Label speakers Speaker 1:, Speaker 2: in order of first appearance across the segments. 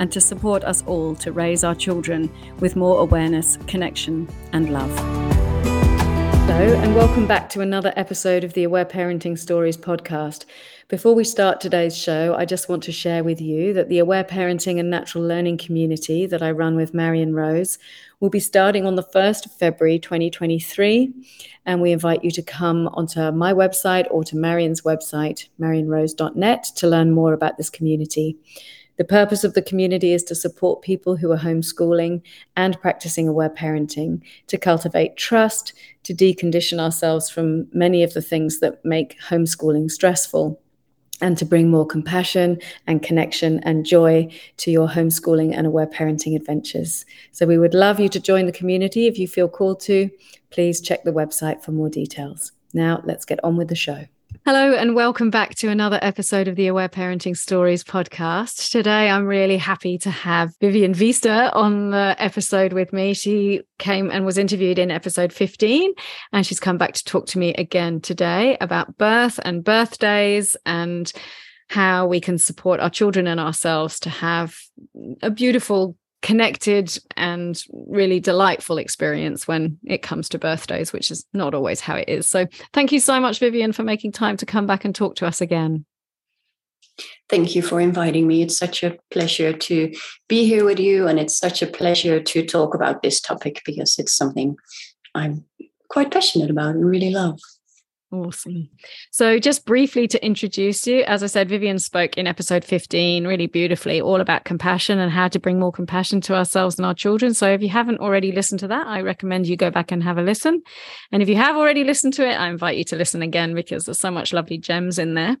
Speaker 1: and to support us all to raise our children with more awareness, connection, and love. Hello, and welcome back to another episode of the Aware Parenting Stories podcast. Before we start today's show, I just want to share with you that the Aware Parenting and Natural Learning community that I run with Marion Rose will be starting on the 1st of February 2023. And we invite you to come onto my website or to Marion's website, marionrose.net, to learn more about this community. The purpose of the community is to support people who are homeschooling and practicing aware parenting, to cultivate trust, to decondition ourselves from many of the things that make homeschooling stressful and to bring more compassion and connection and joy to your homeschooling and aware parenting adventures. So, we would love you to join the community if you feel called to. Please check the website for more details. Now, let's get on with the show. Hello, and welcome back to another episode of the Aware Parenting Stories podcast. Today, I'm really happy to have Vivian Viester on the episode with me. She came and was interviewed in episode 15, and she's come back to talk to me again today about birth and birthdays and how we can support our children and ourselves to have a beautiful connected and really delightful experience when it comes to birthdays, which is not always how it is. So, thank you so much, Vivian, for making time to come back and talk to us again.
Speaker 2: Thank you for inviting me. It's such a pleasure to be here with you, and it's such a pleasure to talk about this topic because it's something I'm quite passionate about and really love.
Speaker 1: Awesome. So, just briefly to introduce you, as I said, Vivian spoke in episode 15 really beautifully, all about compassion and how to bring more compassion to ourselves and our children. So, if you haven't already listened to that, I recommend you go back and have a listen. And if you have already listened to it, I invite you to listen again because there's so much lovely gems in there.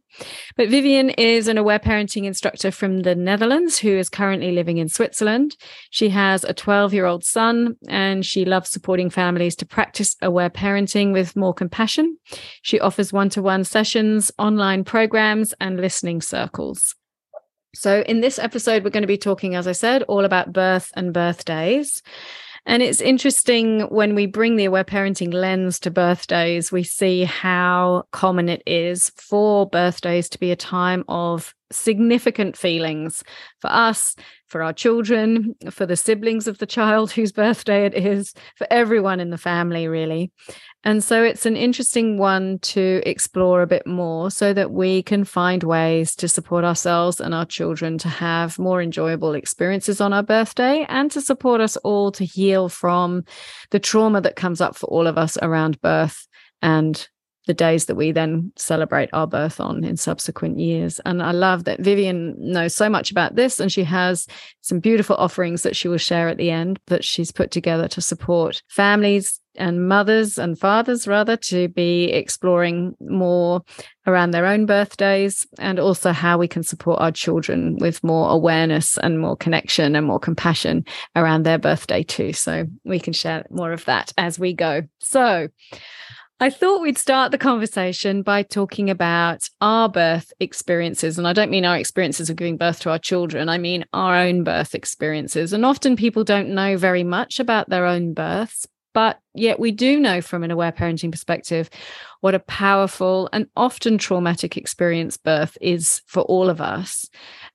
Speaker 1: But Vivian is an aware parenting instructor from the Netherlands who is currently living in Switzerland. She has a 12 year old son and she loves supporting families to practice aware parenting with more compassion. She offers one to one sessions, online programs, and listening circles. So, in this episode, we're going to be talking, as I said, all about birth and birthdays. And it's interesting when we bring the aware parenting lens to birthdays, we see how common it is for birthdays to be a time of significant feelings for us, for our children, for the siblings of the child whose birthday it is, for everyone in the family, really. And so it's an interesting one to explore a bit more so that we can find ways to support ourselves and our children to have more enjoyable experiences on our birthday and to support us all to heal from the trauma that comes up for all of us around birth and the days that we then celebrate our birth on in subsequent years. And I love that Vivian knows so much about this and she has some beautiful offerings that she will share at the end that she's put together to support families and mothers and fathers rather to be exploring more around their own birthdays and also how we can support our children with more awareness and more connection and more compassion around their birthday too so we can share more of that as we go so I thought we'd start the conversation by talking about our birth experiences. And I don't mean our experiences of giving birth to our children, I mean our own birth experiences. And often people don't know very much about their own births, but yet we do know from an aware parenting perspective what a powerful and often traumatic experience birth is for all of us.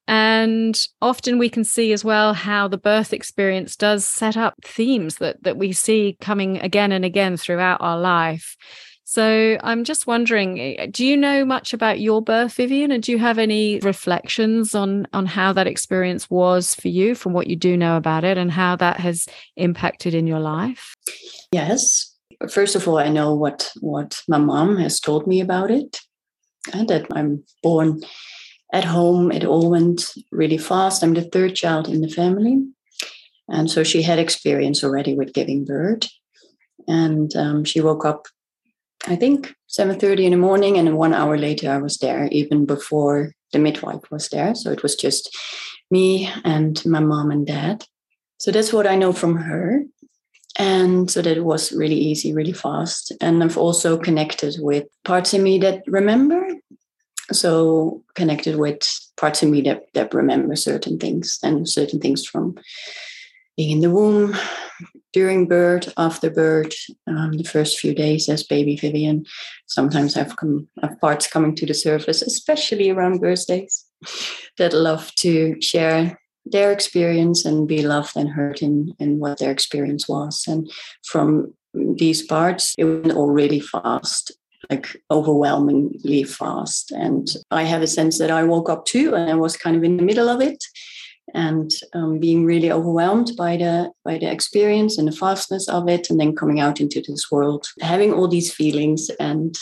Speaker 1: And often we can see as well how the birth experience does set up themes that, that we see coming again and again throughout our life. So I'm just wondering, eh, do you know much about your birth, Vivian? And do you have any reflections on on how that experience was for you from what you do know about it and how that has impacted in your life?
Speaker 2: Yes. First of all, I know what what my mom has told me about it. And that I'm born at home, it all went really fast. I'm the third child in the family. And so she had experience already with giving birth. And um, she woke up, I think, 7.30 in the morning. And one hour later, I was there, even before the midwife was there. So it was just me and my mom and dad. So that's what I know from her. and so that was really easy really fast and i've also connected with parts in me that remember so connected with parts of me that, that remember certain things and certain things from being in the womb during birth after birth um, the first few days as baby vivian. Sometimes i've come have parts coming to the surface especially around birthdays that love to share their experience and be loved and heard in, in what their experience was. And from these parts it went all really fast like overwhelmingly fast. And I have a sense that I woke up too, and I was kind of in the middle of it, and um, being really overwhelmed by the by the experience and the fastness of it, and then coming out into this world, having all these feelings and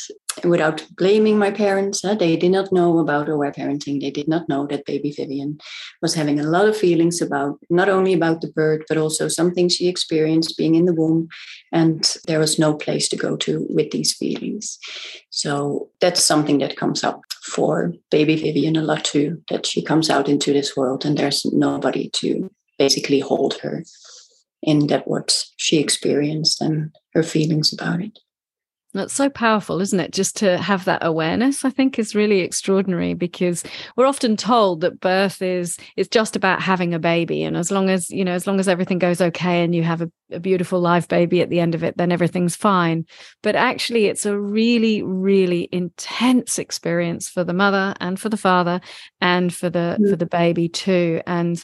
Speaker 2: without blaming my parents. Uh, they did not know about aware parenting. They did not know that baby Vivian was having a lot of feelings about not only about the birth, but also something she experienced being in the womb. And there was no place to go to with these feelings. So that's something that comes up for baby Vivian a lot too, that she comes out into this world and there's nobody to basically hold her in that what she experienced and her feelings about it.
Speaker 1: That's so powerful, isn't it? Just to have that awareness, I think is really extraordinary because we're often told that birth is is just about having a baby. And as long as, you know, as long as everything goes okay and you have a, a beautiful live baby at the end of it, then everything's fine. But actually it's a really, really intense experience for the mother and for the father and for the mm-hmm. for the baby too. And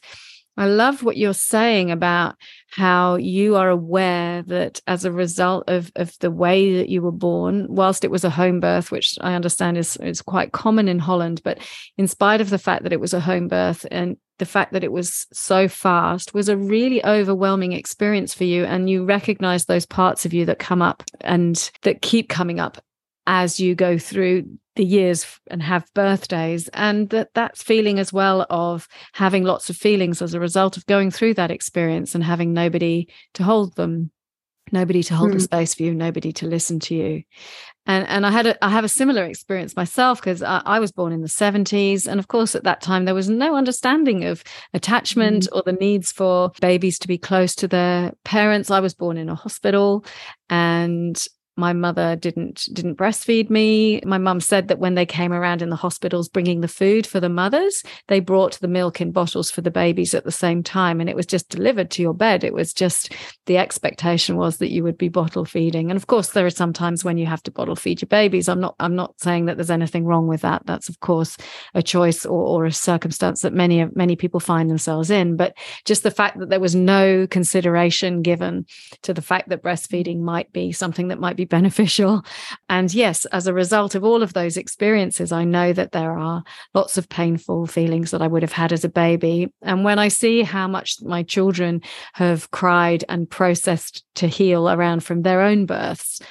Speaker 1: I love what you're saying about how you are aware that as a result of, of the way that you were born, whilst it was a home birth, which I understand is, is quite common in Holland, but in spite of the fact that it was a home birth and the fact that it was so fast was a really overwhelming experience for you. And you recognize those parts of you that come up and that keep coming up as you go through the years and have birthdays and that that's feeling as well of having lots of feelings as a result of going through that experience and having nobody to hold them nobody to hold mm. a space for you nobody to listen to you and and i had a i have a similar experience myself because I, I, was born in the 70s and of course at that time there was no understanding of attachment mm. or the needs for babies to be close to their parents i was born in a hospital and my mother didn't didn't breastfeed me. My mum said that when they came around in the hospitals bringing the food for the mothers they brought the milk in bottles for the babies at the same time and it was just delivered to your bed. It was just the expectation was that you would be bottle feeding. And of course there are some times when you have to bottle feed your babies. I'm not i'm not saying that there's anything wrong with that. That's of course a choice or, or a circumstance that many many people find themselves in. But just the fact that there was no consideration given to the fact that breastfeeding might be something that might be beneficial. And yes, as a result of all of those experiences, I know that there are lots of painful feelings that I would have had as a baby. And when I see how much my children have cried and processed to heal around from their own births,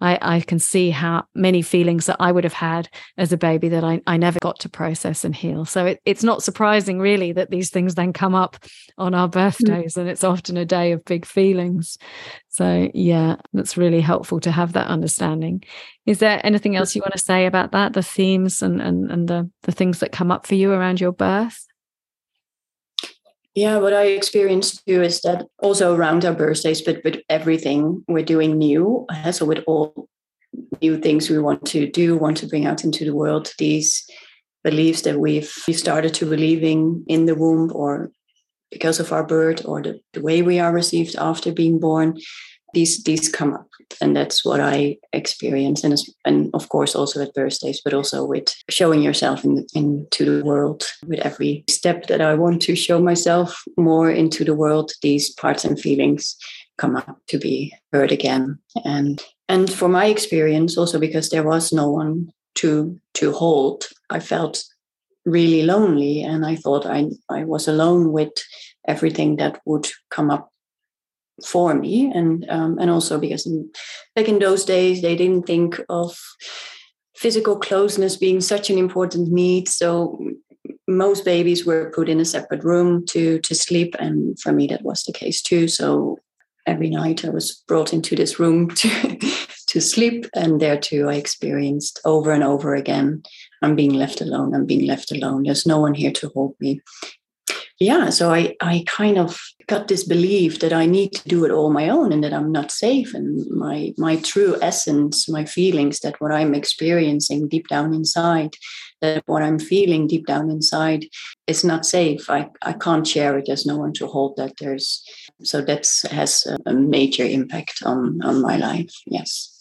Speaker 1: I, I can see how many feelings that I would have had as a baby that I, I never got to process and heal. So it, it's not surprising, really, that these things then come up on our mm. birthdays, mm. and it's often a day of big feelings. So, yeah, that's really helpful to have that understanding. Is there anything else you want to say about that, the themes and, and, and the, the things that come up for you around your birth?
Speaker 2: Yeah, what I experienced too is that also around our birthdays, but with everything we're doing new, uh, so with all new things we want to do, want to bring out into the world, these beliefs that we've we started to believing in the womb or because of our birth or the, the way we are received after being born, these these come up. And that's what i experience. And and of course also at birthdays but also with showing yourself in, into the world. With every step that i want to show myself more into the world these parts and feelings come up to be heard again. And and for my experience also because there was no one to to hold i felt really lonely. And i thought i i was alone with everything that would come up for me. And um, and also because in, back in those days they didn't think of physical closeness being such an important need. So most babies were put in a separate room to to sleep. And for me that was the case too. So every night i was brought into this room to to sleep. And there too i experienced over and over again i'm being left alone i'm being left alone. There's no one here to hold me yeah, so I, I kind of got this belief that I need to do it all my own and that I'm not safe. And my my true essence, my feelings, that what I'm experiencing deep down inside, that what I'm feeling deep down inside is not safe. I, I can't share it. There's no one to hold that. There's so that has a major impact on on my life. Yes.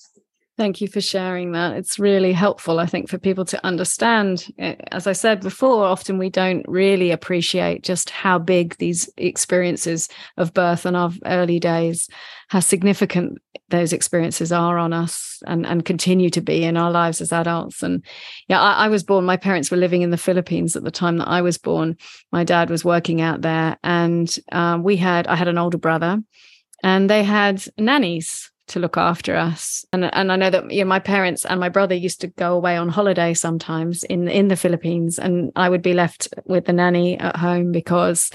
Speaker 1: Thank you for sharing that. It's really helpful, I think, for people to understand. Eh, as I said before, often we don't really appreciate just how big these experiences of birth and our early days, how significant those experiences are on us and, and continue to be in our lives as adults. And yeah, I, I was born, my parents were living in the Philippines at the time that I was born. My dad was working out there, and um, we had, I had an older brother, and they had nannies to look after us. And and I know that you know, my parents and my brother used to go away on holiday sometimes in in the Philippines, and I would be left with the nanny at home because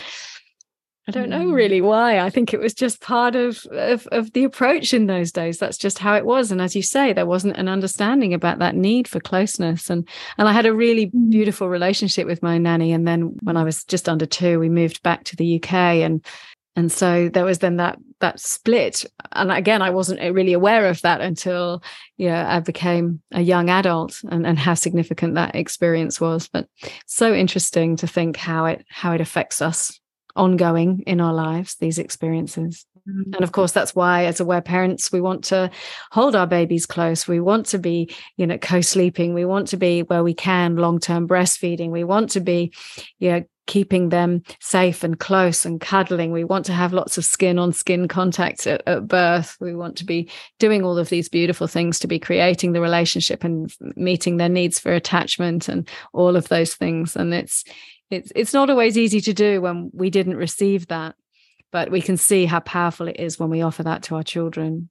Speaker 1: I don't know mm. really why. I think it was just part of, of of the approach in those days. That's just how it was. And as you say, there wasn't an understanding about that need for closeness. And and I had a really mm. beautiful relationship with my nanny. And then when I was just under two, we moved back to the UK and and so there was then that that split. And again i wasn't really aware of that until yeah i became a young adult and, and how significant that experience was. But so interesting to think how it how it affects us ongoing in our lives these experiences. Mm-hmm. and of course that's why as aware parents we want to hold our babies close. We want to be you know co-sleeping. We want to be where we can long-term breastfeeding. We want to be you know keeping them safe and close and cuddling. We want to have lots of skin on skin contact at, at, birth. We want to be doing all of these beautiful things to be creating the relationship and meeting their needs for attachment and all of those things. And it's it's it's not always easy to do when we didn't receive that, but we can see how powerful it is when we offer that to our children.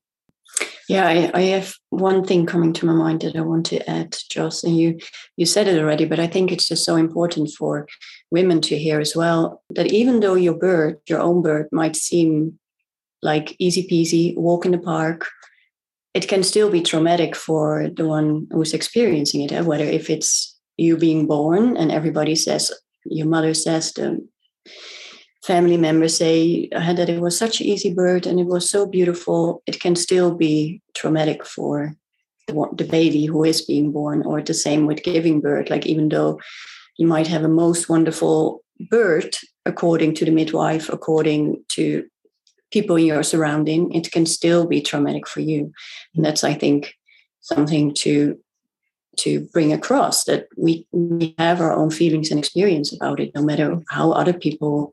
Speaker 2: Yeah, I, I, have one thing coming to my mind that I want to add, Joss, and you you said it already, but I think it's just so important for women to hear as well that even though your bird, your own bird, might seem like easy peasy, walk in the park, it can still be traumatic for the one who's experiencing it. Eh? Whether if it's you being born and everybody says, your mother says, the family members say that it was such an easy birth and it was so beautiful, it can still be traumatic for the baby who is being born, or the same with giving birth. Like, even though you might have a most wonderful birth according to the midwife, according to people in your surrounding, it can still be traumatic for you. And that's, I think, something to to bring across that we, we have our own feelings and experience about it, no matter how other people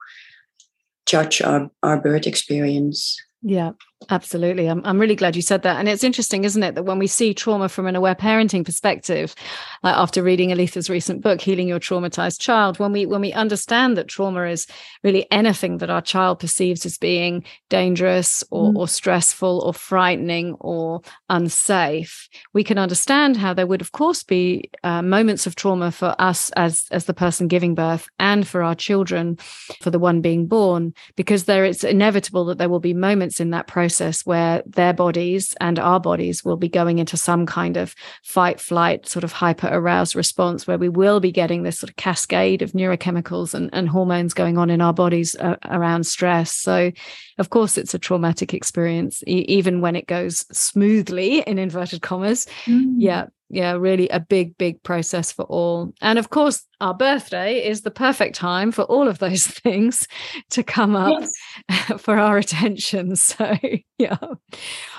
Speaker 2: judge our, our birth experience.
Speaker 1: Yeah, absolutely. I'm, I'm really glad you said that. And it's interesting, isn't it, that when we see trauma from an aware parenting perspective, like after reading Aletha's recent book, Healing Your Traumatized Child, when we when we understand that trauma is really anything that our child perceives as being dangerous or, mm. or stressful or frightening or unsafe, we can understand how there would, of course, be uh, moments of trauma for us as as the person giving birth and for our children, for the one being born, because there it's inevitable that there will be moments moments in that process where their bodies and our bodies will be going into some kind of fight, flight, sort of hyper aroused response where we will be getting this sort of cascade of neurochemicals and, and hormones going on in our bodies uh, around stress. So, of course, it's a traumatic experience, e- even when it goes smoothly, in inverted commas. Mm. Yeah, yeah, really a big, big process for all. And of course, our birthday is the perfect time for all of those things to come up yes. for our attention. So, yeah.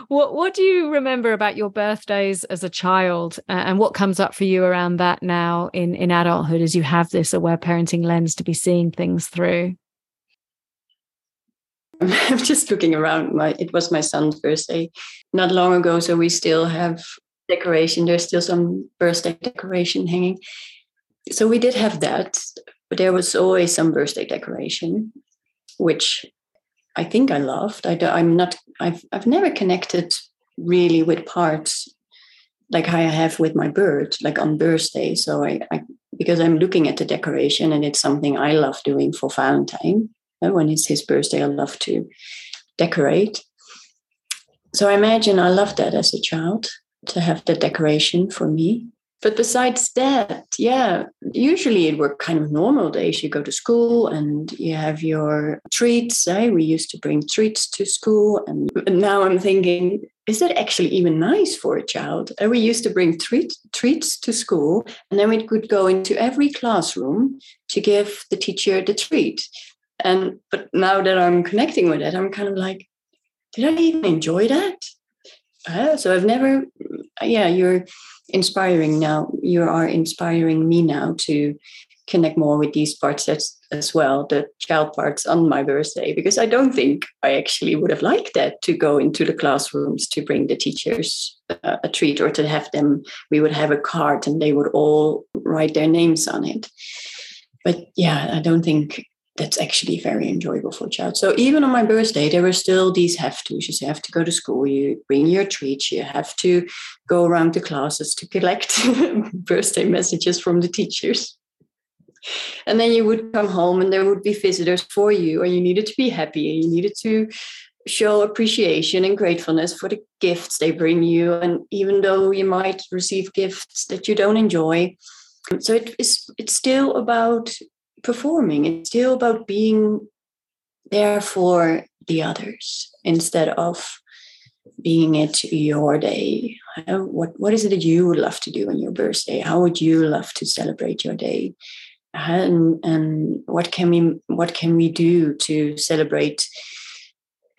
Speaker 1: What what do you remember about your birthdays as a child and what comes up for you around that now in in adulthood as you have this aware parenting lens to be seeing things through?
Speaker 2: I'm just looking around. My it was my son's birthday not long ago, so we still have decoration. There's still some birthday decoration hanging. So we did have that, but there was always some birthday decoration, which I think I loved. I am not. I've I've never connected really with parts like I have with my bird, like on birthday. So I, I because I'm looking at the decoration and it's something I love doing for Valentine. Uh, when it's his birthday, I love to decorate. So I imagine I loved that as a child to have the decoration for me. but besides that, yeah, usually it were kind of normal days. You go to school and you have your treats. Eh? We used to bring treats to school. And, now I'm thinking, is that actually even nice for a child? And we used to bring treat, treats to school, and then we could go into every classroom to give the teacher the treat. And but now that I'm connecting with it, I'm kind of like, did I even enjoy that? Uh, so I've never, yeah, you're inspiring now. You are inspiring me now to connect more with these parts as, as well, the child parts on my birthday, because I don't think I actually would have liked that to go into the classrooms to bring the teachers uh, a treat or to have them, we would have a card and they would all write their names on it. But yeah, I don't think that's actually very enjoyable for a child. So even on my birthday, there were still these have tos. You have to go to school, you bring your treats, you have to go around the classes to collect birthday messages from the teachers. And then you would come home and there would be visitors for you, and you needed to be happy and you needed to show appreciation and gratefulness for the gifts they bring you. And even though you might receive gifts that you don't enjoy, so it is it's still about performing. It's still about being there for the others instead of being it your day. What what is it that you would love to do on your birthday? How would you love to celebrate your day? And and what can we what can we do to celebrate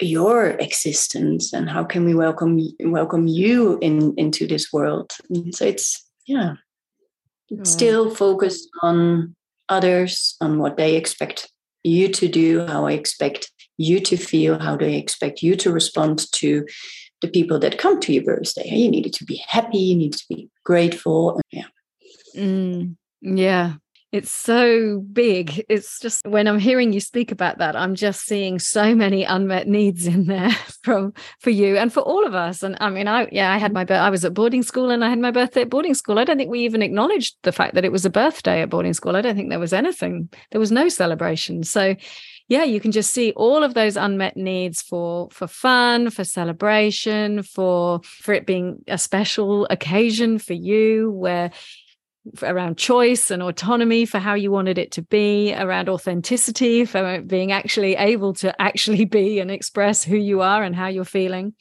Speaker 2: your existence and how can we welcome welcome you in into this world? So it's yeah, it's still focused on others, on what they expect you to do, how I expect you to feel, how they expect you to respond to the people that come to your birthday. You needed to be happy, you need to be grateful. Yeah.
Speaker 1: Mm, yeah it's so big. It's just when i'm hearing you speak about that i'm just seeing so many unmet needs in there from for you and for all of us. And i mean i yeah i had my i was at boarding school and i had my birthday at boarding school. I don't think we even acknowledged the fact that it was a birthday at boarding school. I don't think there was anything. There was no celebration. So yeah you can just see all of those unmet needs for for fun for celebration for for it being a special occasion for you where around choice and autonomy for how you wanted it to be, around authenticity for being actually able to actually be and express who you are and how you're feeling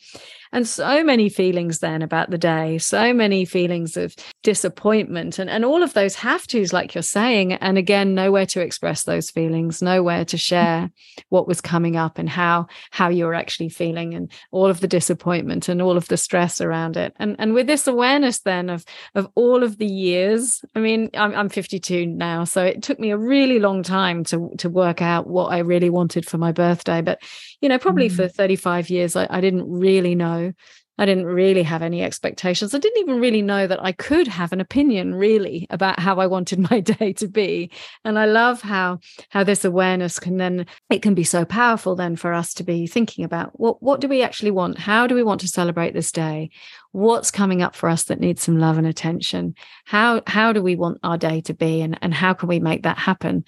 Speaker 1: and so many feelings then about the day so many feelings of disappointment and, and all of those have to's like you're saying and again nowhere to express those feelings nowhere to share what was coming up and how how you're actually feeling and all of the disappointment and all of the stress around it and and with this awareness then of of all of the years i mean i'm, I'm 52 now so it took me a really long time to to work out what i really wanted for my birthday but you know probably mm. for 35 years I, I didn't really know I didn't really have any expectations. I didn't even really know that I could have an opinion really about how I wanted my day to be. And I love how how this awareness can then it can be so powerful then for us to be thinking about what what do we actually want? How do we want to celebrate this day? What's coming up for us that needs some love and attention? How how do we want our day to be and and how can we make that happen?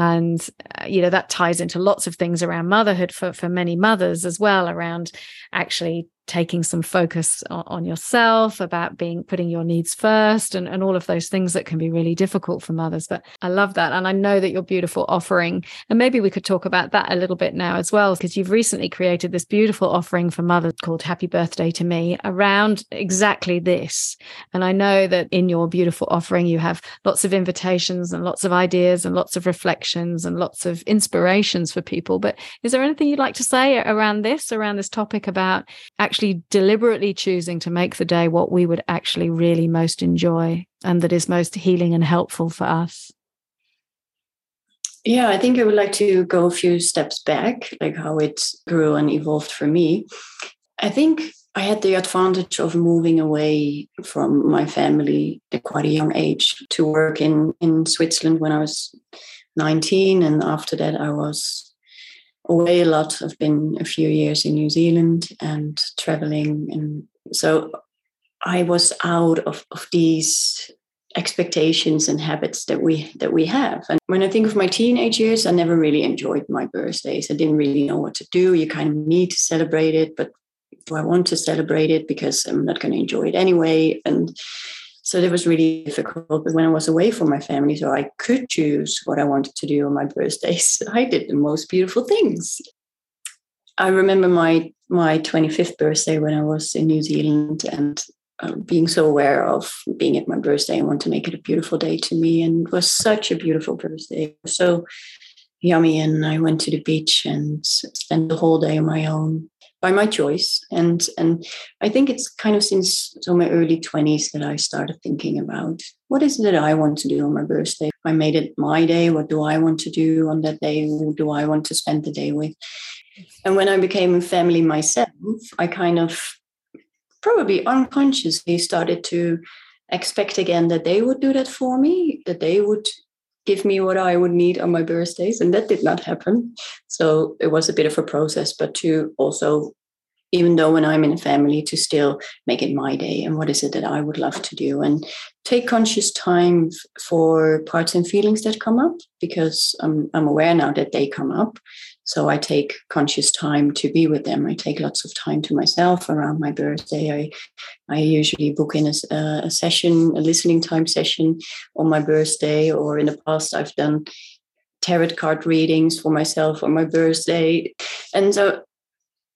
Speaker 1: and uh, you know that ties into lots of things around motherhood for for many mothers as well around actually taking some focus on, yourself about being putting your needs first and, and all of those things that can be really difficult for mothers but i love that and i know that your beautiful offering and maybe we could talk about that a little bit now as well because you've recently created this beautiful offering for mothers called happy birthday to me around exactly this and i know that in your beautiful offering you have lots of invitations and lots of ideas and lots of reflections and lots of inspirations for people but is there anything you'd like to say around this around this topic about actually actually deliberately choosing to make the day what we would actually really most enjoy and that is most healing and helpful for us?
Speaker 2: Yeah, I think I would like to go a few steps back, like how it grew and evolved for me. I think I had the advantage of moving away from my family at quite a young age to work in, in Switzerland when I was 19. And after that, I was away a lot. I've been a few years in New Zealand and traveling. And so I was out of, of these expectations and habits that we that we have. And when I think of my teenage years, I never really enjoyed my birthdays. I didn't really know what to do. You kind of need to celebrate it, but do I want to celebrate it because I'm not going to enjoy it anyway? And so it was really difficult. But when I was away from my family, so I could choose what I wanted to do on my birthdays, I did the most beautiful things. I remember my my 25th birthday when I was in New Zealand and uh, being so aware of being at my birthday and want to make it a beautiful day to me. And it was such a beautiful birthday. So yummy. And I went to the beach and spent the whole day on my own by my choice. And and I think it's kind of since so my early 20s that I started thinking about what is it that I want to do on my birthday? I made it my day. What do I want to do on that day? Who do I want to spend the day with? And when I became a family myself, I kind of probably unconsciously started to expect again that they would do that for me, that they would give me what I would need on my birthdays. And that did not happen. So it was a bit of a process, but to also, even though when I'm in a family, to still make it my day and what is it that I would love to do and take conscious time for parts and feelings that come up because I'm, I'm aware now that they come up. So I take conscious time to be with them. I take lots of time to myself around my birthday. I, I usually book in a, a session, a listening time session on my birthday, or in the past, I've done tarot card readings for myself on my birthday. And so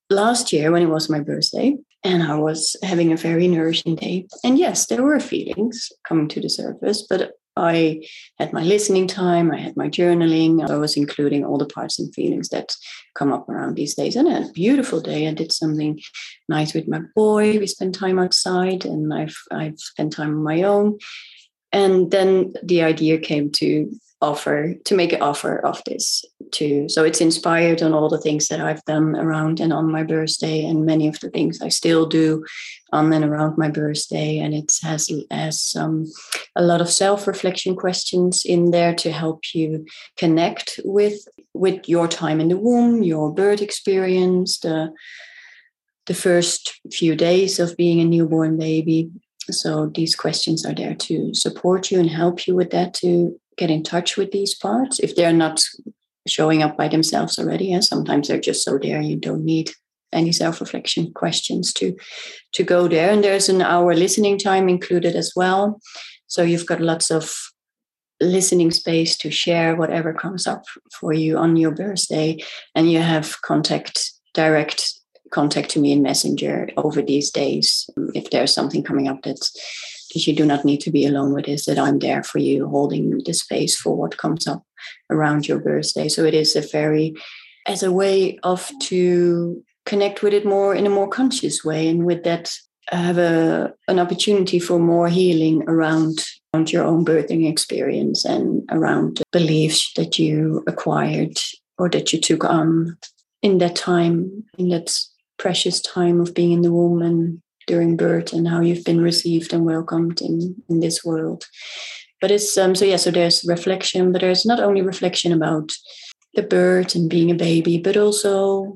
Speaker 2: last year, when it was my birthday, and I was having a very nourishing day. And yes, there were feelings coming to the surface, but I had my listening time, I had my journaling. I was including all the parts and feelings that come up around these days. And I had a beautiful day. I did something nice with my boy. We spent time outside and I've I've spent time on my own. And then the idea came to offer to make an offer of this too. So it's inspired on all the things that I've done around and on my birthday, and many of the things I still do on and around my birthday. And it has has um, a lot of self reflection questions in there to help you connect with with your time in the womb, your birth experience, the the first few days of being a newborn baby. So these questions are there to support you and help you with that to get in touch with these parts if they're not showing up by themselves already. And sometimes they're just so there you don't need any self-reflection questions to to go there. And there's an hour listening time included as well. So you've got lots of listening space to share whatever comes up for you on your birthday. And you have contact, direct contact to me in Messenger over these days if there's something coming up that's because you do not need to be alone with this, that I'm there for you, holding the space for what comes up around your birthday. So it is a very, as a way of to connect with it more in a more conscious way. And with that, have a, an opportunity for more healing around, around your own birthing experience and around beliefs that you acquired or that you took on in that time, in that precious time of being in the womb and during birth and how you've been received and welcomed in, in this world. But it's um, so yeah, so there's reflection, but there's not only reflection about the birth and being a baby, but also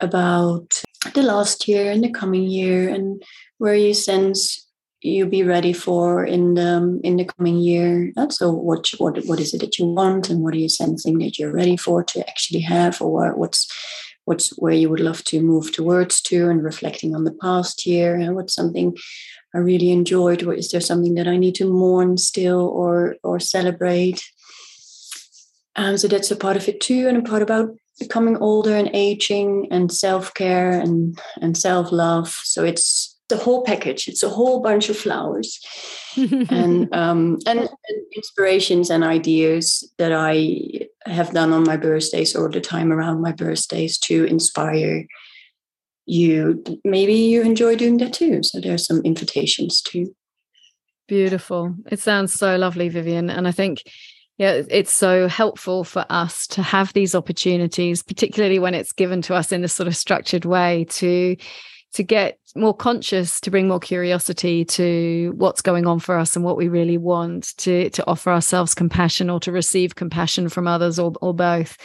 Speaker 2: about the last year and the coming year and where you sense you'll be ready for in the in the coming year. So what what what is it that you want and what are you sensing that you're ready for to actually have or what's what's where you would love to move towards to and reflecting on the past year and what's something I really enjoyed or is there something that I need to mourn still or or celebrate? Um, so that's a part of it too and a part about becoming older and aging and self-care and and self-love. So it's the whole package. It's a whole bunch of flowers and, um, and, and inspirations and ideas that I have done on my birthdays or the time around my birthdays to inspire you. Maybe you enjoy doing that too. So there are some invitations too.
Speaker 1: Beautiful. It sounds so lovely, Vivian. And I think yeah it's so helpful for us to have these opportunities particularly when it's given to us in this sort of structured way to to get more conscious to bring more curiosity to what's going on for us and what we really want to to offer ourselves compassion or to receive compassion from others or, or both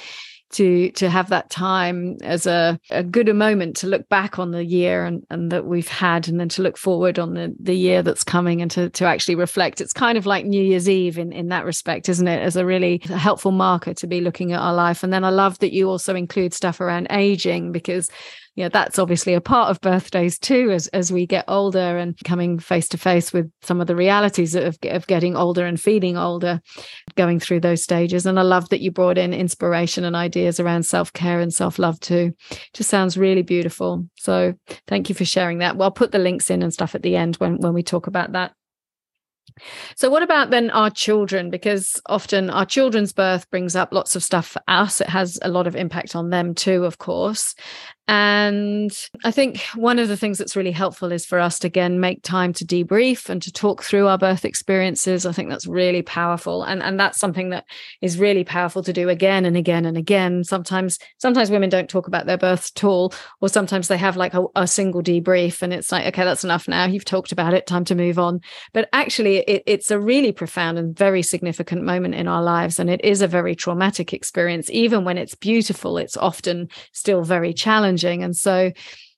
Speaker 1: to to have that time as a, a good a moment to look back on the year and, and that we've had and then to look forward on the, the year that's coming and to, to actually reflect. It's kind of like new year's eve in, in that respect isn't it? As a really helpful marker to be looking at our life. And then i love that you also include stuff around aging because yeah that's obviously a part of birthdays too as as we get older and coming face to face with some of the realities of, of getting older and feeling older going through those stages and i love that you brought in inspiration and ideas around self-care and self-love too just sounds really beautiful so thank you for sharing that well i'll put the links in and stuff at the end when when we talk about that so, what about then our children? Because often our children's birth brings up lots of stuff for us. It has a lot of impact on them too, of course. And I think one of the things that's really helpful is for us to again make time to debrief and to talk through our birth experiences. I think that's really powerful. And, and that's something that is really powerful to do again and again and again. Sometimes, sometimes women don't talk about their births at all, or sometimes they have like a, a single debrief and it's like, okay, that's enough now. You've talked about it, time to move on. But actually, it, it's a really profound and very significant moment in our lives. And it is a very traumatic experience. Even when it's beautiful, it's often still very challenging challenging. And so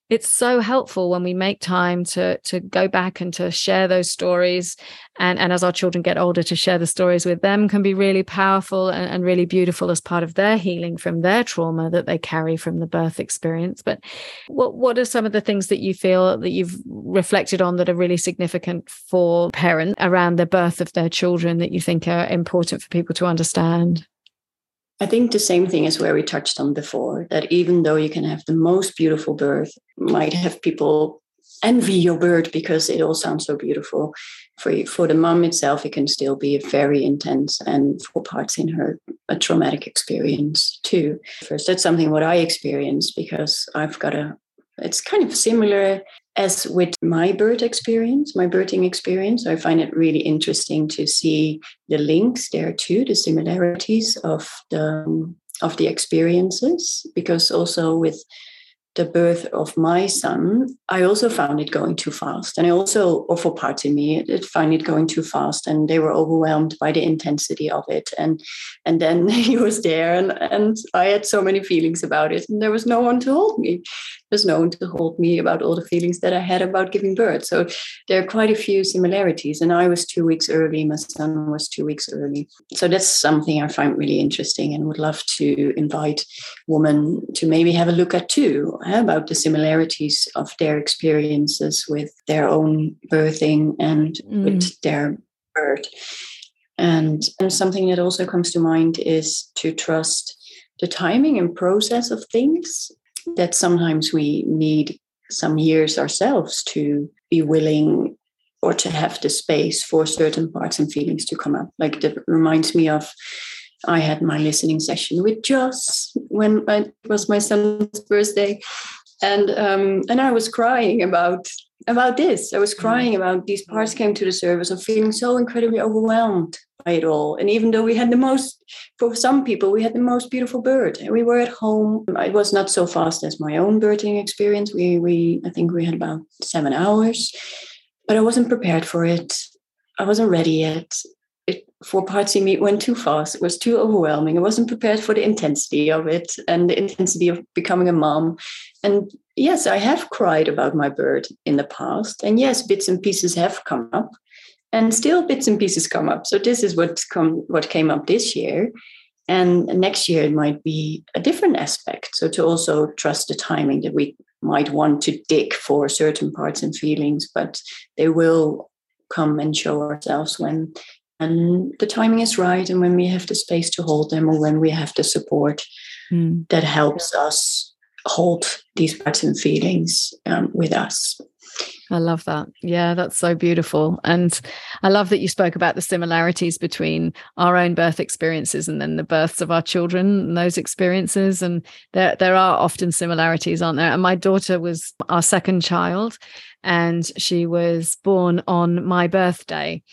Speaker 1: it's so helpful when we make time to to go back and to share those stories. And and as our children get older to share the stories with them can be really powerful and, and, really beautiful as part of their healing from their trauma that they carry from the birth experience. But what what are some of the things that you feel that you've reflected on that are really significant for parents around the birth of their children that you think are important for people to understand
Speaker 2: I think the same thing is where we touched on before that even though you can have the most beautiful birth, might have people envy your birth because it all sounds so beautiful. For for the mom itself, it can still be a very intense and for parts in her a traumatic experience too. First, that's something what I experienced because I've got a it's kind of similar as with my birth experience, my birthing experience, I find it really interesting to see the links there too, the similarities of the of the experiences, because also with the birth of my son, I also found it going too fast. And I also, or for parts in me, it found it going too fast. And they were overwhelmed by the intensity of it. And and then he was there and, and I had so many feelings about it. And there was no one to hold me. There's known to hold me about all the feelings that I had about giving birth. So there are quite a few similarities. And I was two weeks early, my son was two weeks early. So that's something I find really interesting and would love to invite women to maybe have a look at too about the similarities of their experiences with their own birthing and mm. with their birth. And, and something that also comes to mind is to trust the timing and process of things that sometimes we need some years ourselves to be willing or to have the space for certain parts and feelings to come up. Like that reminds me of I had my listening session with Joss when it was my son's birthday, and um, and I was crying about about this. I was mm-hmm. crying about these parts came to the service of feeling so incredibly overwhelmed by it all. And even though we had the most, for some people, we had the most beautiful bird. And we were at home. It was not so fast as my own birding experience. We we I think we had about seven hours, but I wasn't prepared for it. I wasn't ready yet it, for parts of me, it went too fast. It was too overwhelming. I wasn't prepared for the intensity of it and the intensity of becoming a mom. And yes, I have cried about my bird in the past. And yes, bits and pieces have come up. And still bits and pieces come up. So this is what come what came up this year. And next year it might be a different aspect. So to also trust the timing that we might want to dig for certain parts and feelings, but they will come and show ourselves when and the timing is right and when we have the space to hold them or when we have the support mm. that helps us hold these parts and feelings um, with us
Speaker 1: I love that. Yeah, that's so beautiful. And I love that you spoke about the similarities between our own birth experiences and then the births of our children and those experiences. And there, there are often similarities, aren't there? And my daughter was our second child and she was born on my birthday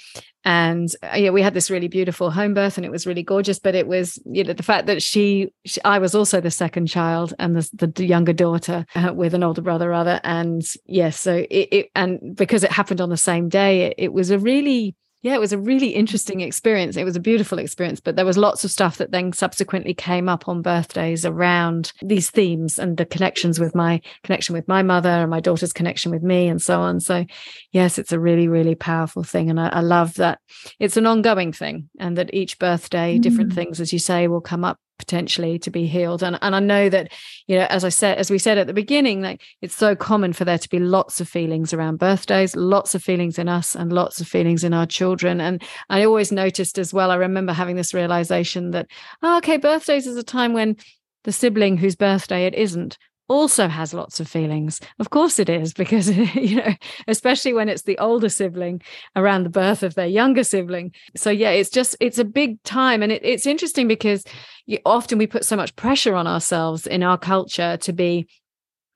Speaker 1: and uh, yeah we had this really beautiful home birth and it was really gorgeous but it was you know the fact that she, she i was also the second child and the, the younger daughter uh, with an older brother rather. And yes yeah, so it, it, and because it happened on the same day it, it was a really yeah, it was a really interesting experience. It was a beautiful experience, but there was lots of stuff that then subsequently came up on birthdays around these themes and the connections with my connection with my mother and my daughter's connection with me and so on. So, yes, it's a really, really powerful thing. And I, I love that it's an ongoing thing and that each birthday, mm. different things, as you say, will come up potentially to be healed. And and I know that you know as I said as we said at the beginning like it's so common for there to be lots of feelings around birthdays lots of feelings in us and lots of feelings in our children. And I always noticed as well I remember having this realization that oh, okay birthdays is a time when the sibling whose birthday it isn't also has lots of feelings. Of course it is, because, you know, especially when it's the older sibling around the birth of their younger sibling. So, yeah, it's just, it's a big time. And it, it's interesting because you, often we put so much pressure on ourselves in our culture to be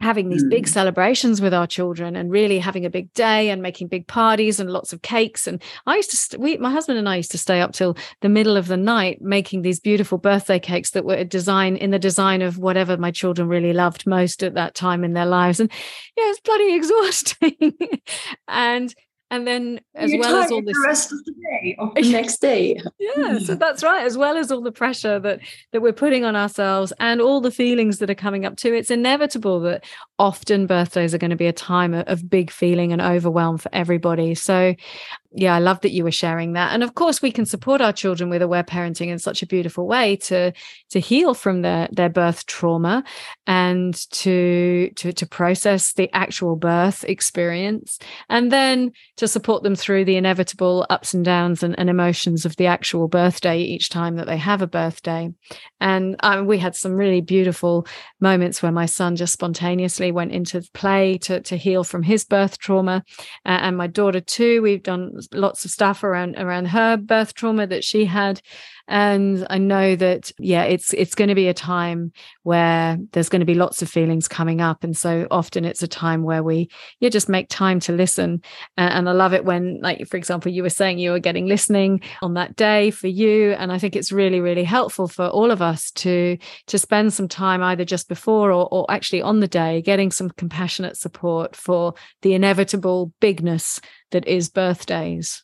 Speaker 1: having these big mm. celebrations with our children and really having a big day and making big parties and lots of cakes. And i used to st- we my husband and i used to stay up till the middle of the night making these beautiful birthday cakes that were designed in the design of whatever my children really loved most at that time in their lives. And yeah it's bloody exhausting. And and then as
Speaker 2: You're
Speaker 1: well as all
Speaker 2: this the rest of the day of the next day.
Speaker 1: yeah so hmm. that's right as well as all the pressure that that we're putting on ourselves and all the feelings that are coming up too. It's inevitable that often birthdays are going to be a time of big feeling and overwhelm for everybody. So yeah, I love that you were sharing that. And of course, we can support our children with aware parenting in such a beautiful way to to heal from their their birth trauma and to to to process the actual birth experience, and then to support them through the inevitable ups and downs and, and emotions of the actual birthday each time that they have a birthday. And um, we had some really beautiful moments where my son just spontaneously went into play to to heal from his birth trauma, uh, and my daughter too. We've done lots of stuff around around her birth trauma that she had. And i know that yeah it's it's going to be a time where there's going to be lots of feelings coming up. And so often it's a time where we yeah just make time to listen. And i love it when like for example you were saying you were getting listening on that day for you. And i think it's really really helpful for all of us to to spend some time either just before or, or actually on the day getting some compassionate support for the inevitable bigness that is birthdays.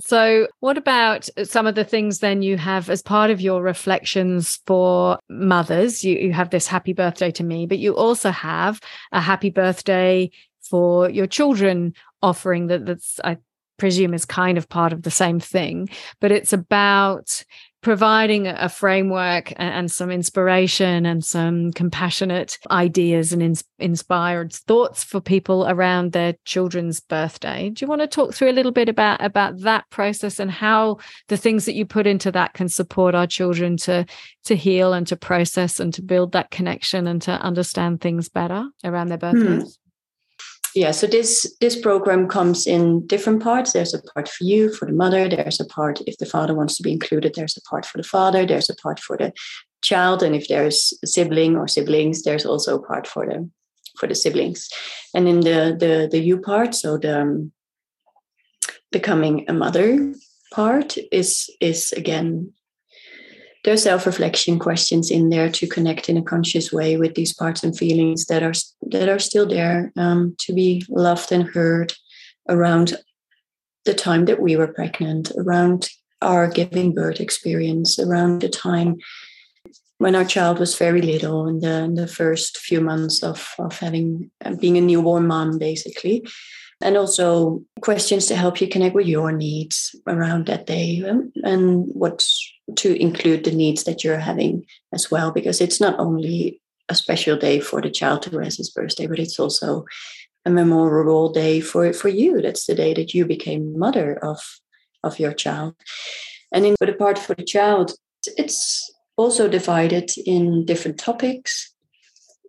Speaker 1: So, what about some of the things then you have as part of your reflections for mothers? You, you have this happy birthday to me, but you also have a happy birthday for your children offering that that's, I presume, is kind of part of the same thing, but it's about providing a framework and some inspiration and some compassionate ideas and ins- inspired thoughts for people around their children's birthday. Do you want to talk through a little bit about about that process and how the things that you put into that can support our children to to heal and to process and to build that connection and to understand things better around their birthdays? Hmm.
Speaker 2: Yeah so this this program comes in different parts. There's a part for you for the mother there's a part if the father wants to be included there's a part for the father there's a part for the child and if there's a sibling or siblings there's also a part for the for the siblings. And in the the the you part so the um, becoming a mother part is is again there's self-reflection questions in there to connect in a conscious way with these parts and feelings that are that are still there um, to be loved and heard around the time that we were pregnant around our giving birth experience around the time when our child was very little in the, in the first few months of, of having uh, being a newborn mom basically. And also questions to help you connect with your needs around that day um, and what's to include the needs that you're having as well, because it's not only a special day for the child who has his birthday, but it's also a memorable day for, for you. That's the day that you became mother of, of your child. And in the part for the child, it's also divided in different topics.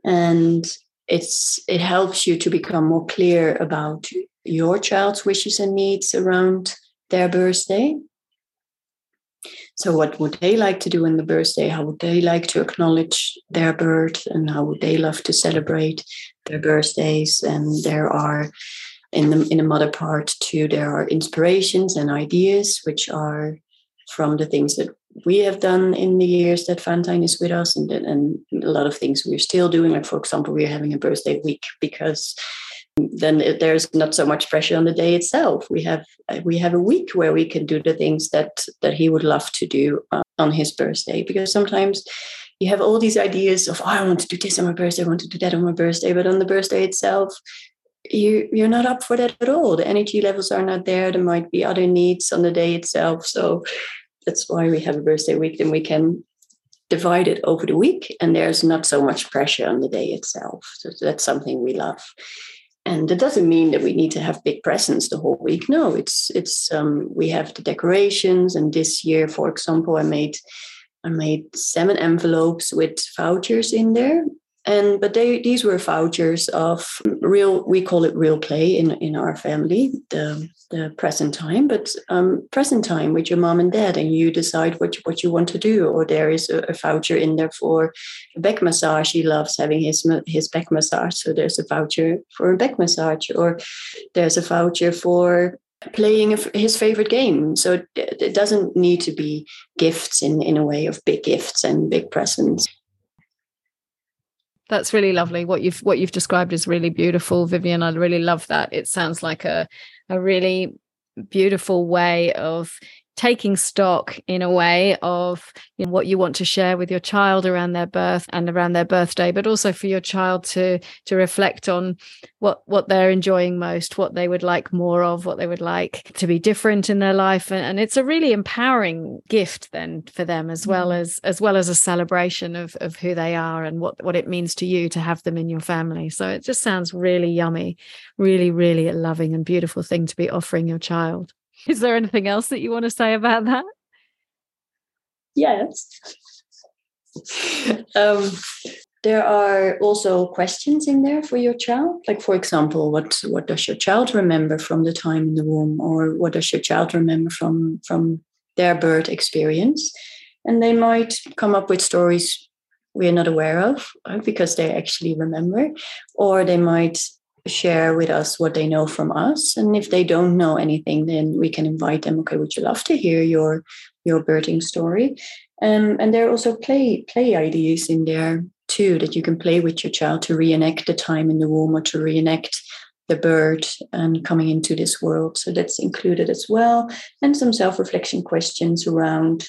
Speaker 2: And it's it helps you to become more clear about your child's wishes and needs around their birthday so, what would they like to do on the birthday? How would they like to acknowledge their birth? And how would they love to celebrate their birthdays? And there are in the in the mother part too, there are inspirations and ideas which are from the things that we have done in the years that Fantine is with us, and and a lot of things we're still doing. Like for example, we're having a birthday week because then there's not so much pressure on the day itself. We have we have a week where we can do the things that that he would love to do uh, on his birthday. Because sometimes you have all these ideas of oh, I want to do this on my birthday, I want to do that on my birthday, but on the birthday itself, you you're not up for that at all. The energy levels are not there. There might be other needs on the day itself. So That's why we have a birthday week. Then we can divide it over the week, and there's not so much pressure on the day itself. So that's something we love. And it doesn't mean that we need to have big presents the whole week. No, it's it's um, we have the decorations, and this year, for example, I made I made seven envelopes with vouchers in there, and but they these were vouchers of real we call it real play in in our family the the present time. But um, present time with your mom and dad and you decide what you, what you want to do or there is a, a voucher in there for a back massage. He loves having his his back massage so there's a voucher for a back massage or there's a voucher for playing his favorite game. So it doesn't need to be gifts in in a way of big gifts and big presents
Speaker 1: that's really lovely. What you've what you've described is really beautiful vivian. I really love that. It sounds like a a really beautiful way of taking stock in a way of you know, what you want to share with your child around their birth and around their birthday but also for your child to to reflect on what what they're enjoying most what they would like more of what they would like to be different in their life. And, and it's a really empowering gift then for them as well mm. as as well as a celebration of of who they are and what what it means to you to have them in your family. So it just sounds really yummy really really a loving and beautiful thing to be offering your child is there anything else that you want to say about that?
Speaker 2: Yes. um, there are also questions in there for your child. Like, for example, what what does your child remember from the time in the womb, or what does your child remember from from their birth experience? And they might come up with stories we're not aware of because they actually remember, or they might share with us what they know from us. And if they don't know anything then we can invite them okay would you love to hear your your birthing story? Um, and there are also play play ideas in there too that you can play with your child to reenact the time in the womb or to reenact the birth and coming into this world. So that's included as well. And some self-reflection questions around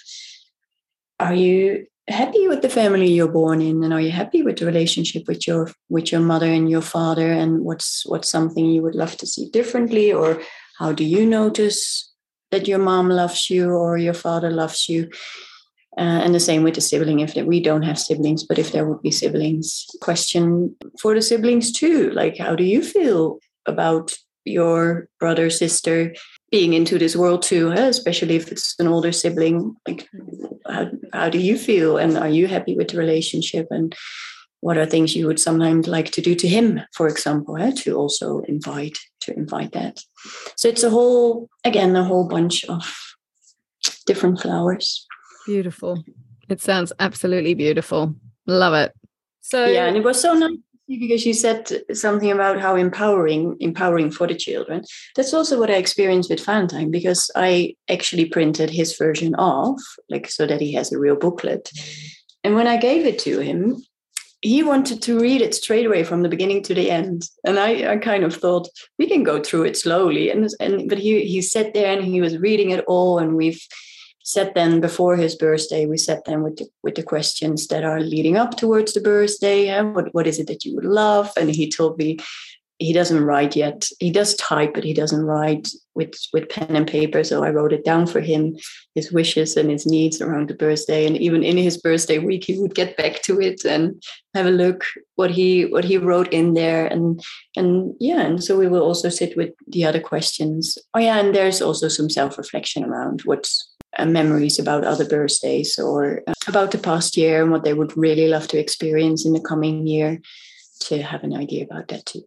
Speaker 2: are you happy with the family you're born in and are you happy with the relationship with your with your mother and your father and what's what's something you would love to see differently? Or how do you notice that your mom loves you or your father loves you? Uh, and the same with the sibling if we don't have siblings but if there would be siblings question for the siblings too. Like how do you feel about your brother sister being into this world too especially if it's an older sibling like how, how do you feel? And are you happy with the relationship? And what are things you would sometimes like to do to him for example eh, to also invite to invite that. So it's a whole again a whole bunch of different flowers.
Speaker 1: Beautiful. It sounds absolutely beautiful. Love it.
Speaker 2: So yeah and it was so nice because you said something about how empowering empowering for the children. That's also what i experienced with valentine because i actually printed his version off like so that he has a real booklet. And when i gave it to him he wanted to read it straight away from the beginning to the end. And i, I kind of thought we can go through it slowly. And, and but he he sat there and he was reading it all and we've set then before his birthday. We set them with the, with the questions that are leading up towards the birthday. Yeah? What what is it that you would love? And he told me he doesn't write yet. He does type, but he doesn't write with with pen and paper. So I wrote it down for him, his wishes and his needs around the birthday. And even in his birthday week, he would get back to it and have a look what he what he wrote in there. And and yeah, and so we will also sit with the other questions. Oh yeah, and there's also some self reflection around what's memories about other birthdays or uh, about the past year and what they would really love to experience in the coming year to have an idea about that too.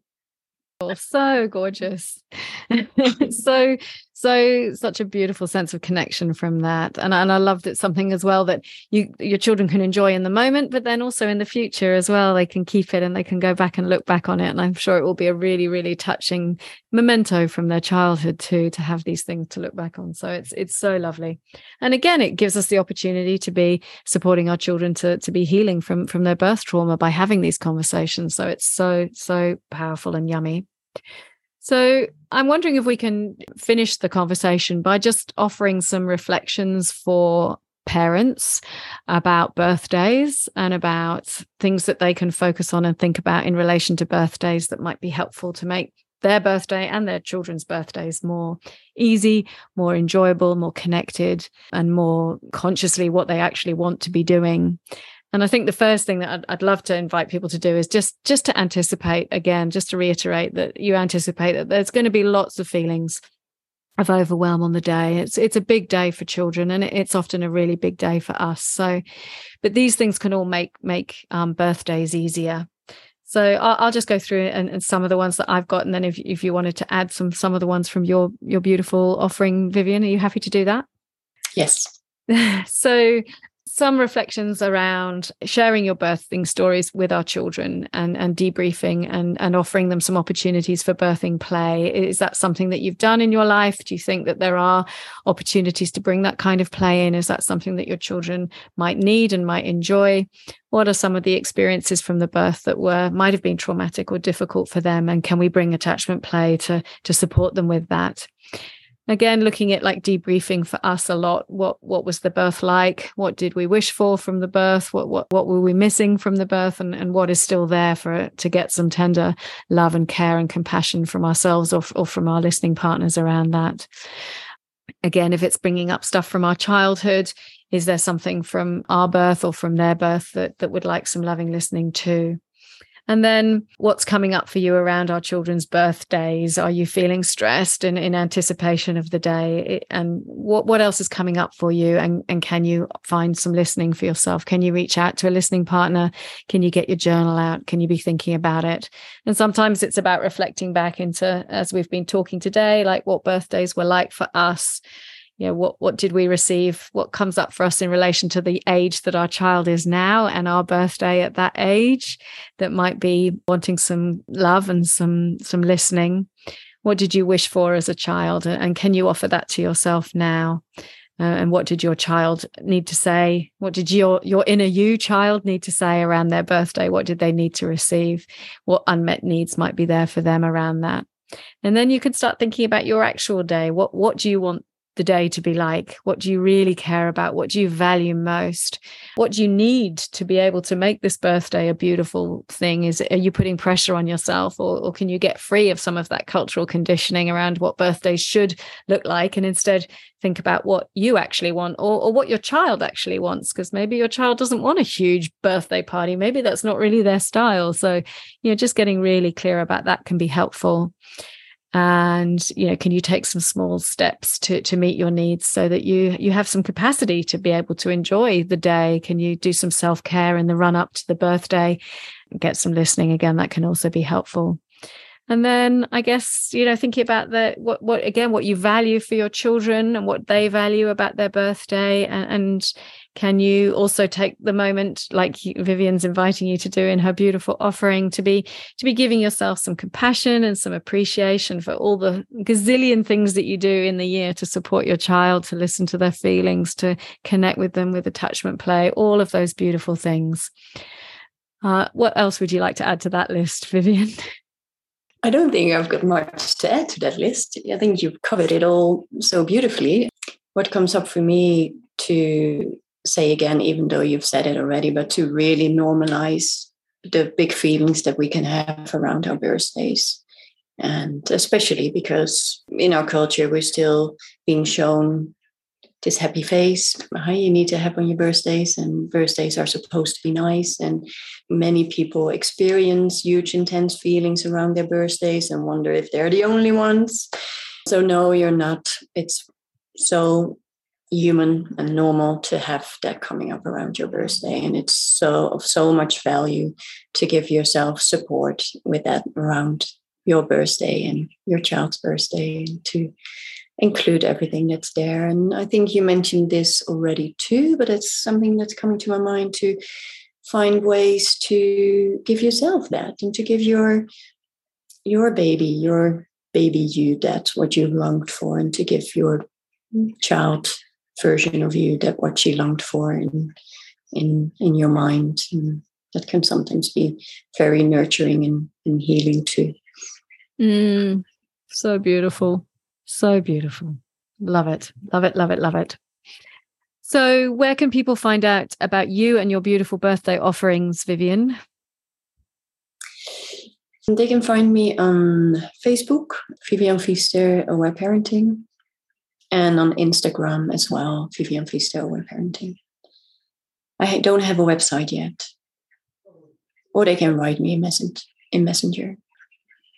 Speaker 1: Oh, so gorgeous. so so such a beautiful sense of connection from that. And, and i love that something as well that you your children can enjoy in the moment but then also in the future as well. They can keep it and they can go back and look back on it. And i'm sure it will be a really really touching memento from their childhood too to have these things to look back on. So it's it's so lovely. And again it gives us the opportunity to be supporting our children to to be healing from from their birth trauma by having these conversations. So it's so so powerful and yummy so I'm wondering if we can finish the conversation by just offering some reflections for parents about birthdays and about things that they can focus on and think about in relation to birthdays that might be helpful to make their birthday and their children's birthdays more easy, more enjoyable, more connected, and more consciously what they actually want to be doing. And I think the first thing that I'd, I'd, love to invite people to do is just just to anticipate again, just to reiterate that you anticipate that there's going to be lots of feelings of overwhelm on the day. It's it's a big day for children, and it's often a really big day for us. So, but these things can all make make um, birthdays easier. So I'll, I'll just go through and, and, some of the ones that I've got, and then if if you wanted to add some some of the ones from your your beautiful offering, Vivian, are you happy to do that?
Speaker 2: Yes.
Speaker 1: so some reflections around sharing your birthing stories with our children and, and debriefing and, and offering them some opportunities for birthing play. Is that something that you've done in your life? Do you think that there are opportunities to bring that kind of play in? Is that something that your children might need and might enjoy? What are some of the experiences from the birth that were might have been traumatic or difficult for them? And can we bring attachment play to, to support them with that? Again looking at like debriefing for us a lot what what was the birth like? What did we wish for from the birth? What what, what were we missing from the birth? And, and what is still there for to get some tender love and care and compassion from ourselves or, or from our listening partners around that. Again if it's bringing up stuff from our childhood is there something from our birth or from their birth that that would like some loving listening too and then what's coming up for you around our children's birthdays? Are you feeling stressed in, in anticipation of the day? And what, what else is coming up for you? And, and can you find some listening for yourself? Can you reach out to a listening partner? Can you get your journal out? Can you be thinking about it? And sometimes it's about reflecting back into, as we've been talking today, like what birthdays were like for us know what what did we receive? What comes up for us in relation to the age that our child is now and our birthday at that age that might be wanting some love and some some listening? What did you wish for as a child and can you offer that to yourself now? Uh, and what did your child need to say? What did your your inner you child need to say around their birthday? What did they need to receive? What unmet needs might be there for them around that? And then you can start thinking about your actual day. What what do you want the day to be like? What do you really care about? What do you value most? What do you need to be able to make this birthday a beautiful thing? Is are you putting pressure on yourself or, or can you get free of some of that cultural conditioning around what birthdays should look like and instead think about what you actually want or, or what your child actually wants? Because maybe your child doesn't want a huge birthday party. Maybe that's not really their style. So, you know, just getting really clear about that can be helpful and you know can you take some small steps to to meet your needs so that you you have some capacity to be able to enjoy the day? Can you do some self-care in the run up to the birthday? Get some listening again that can also be helpful. And then i guess you know thinking about the what what again what you value for your children and what they value about their birthday and, and can you also take the moment like vivian's inviting you to do in her beautiful offering to be to be giving yourself some compassion and some appreciation for all the gazillion things that you do in the year to support your child to listen to their feelings to connect with them with attachment play all of those beautiful things uh, what else would you like to add to that list vivian
Speaker 2: I don't think I've got much to add to that list. I think you've covered it all so beautifully. What comes up for me to say again, even though you've said it already, but to really normalize the big feelings that we can have around our birthdays. And especially because in our culture, we're still being shown this happy face how you need to have on your birthdays and birthdays are supposed to be nice. And many people experience huge intense feelings around their birthdays and wonder if they're the only ones. So no you're not. It's so human and normal to have that coming up around your birthday and it's so of so much value to give yourself support with that around your birthday and your child's birthday and to include everything that's there. And I think you mentioned this already too, but it's something that's coming to my mind to find ways to give yourself that and to give your your baby, your baby you that what you longed for, and to give your child version of you that what she longed for in in in your mind. And that can sometimes be very nurturing and, and healing too.
Speaker 1: Mm, so beautiful. So beautiful. Love it. Love it. Love it. Love it. So, where can people find out about you and your beautiful birthday offerings, Vivian?
Speaker 2: They can find me on Facebook, Vivian Viester Aware Parenting, and on Instagram as well, Vivian Viester Aware Parenting. I don't have a website yet. Or they can write me a message in Messenger.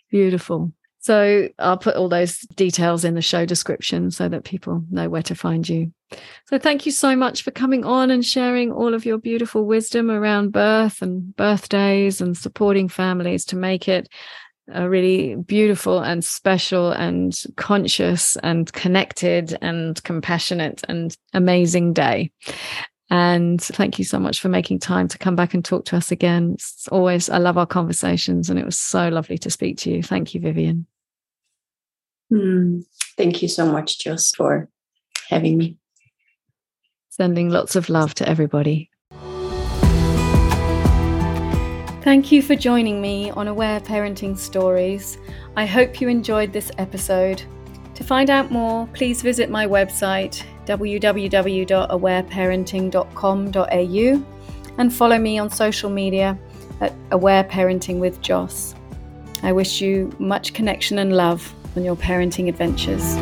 Speaker 1: Beautiful. So I'll put all those details in the show description so that people know where to find you. So thank you so much for coming on and sharing all of your beautiful wisdom around birth and birthdays and supporting families to make it a really beautiful and special and conscious and connected and compassionate and amazing day. And thank you so much for making time to come back and talk to us again. It's always, I love our conversations, and it was so lovely to speak to you. Thank you, Vivian.
Speaker 2: Mm, thank you so much, Joss, for having me.
Speaker 1: Sending lots of love to everybody. Thank you for joining me on Aware Parenting Stories. I hope you enjoyed this episode. To find out more, please visit my website www.awareparenting.com.au and follow me on social media at Aware Parenting with Joss. I wish you much connection and love on your parenting adventures.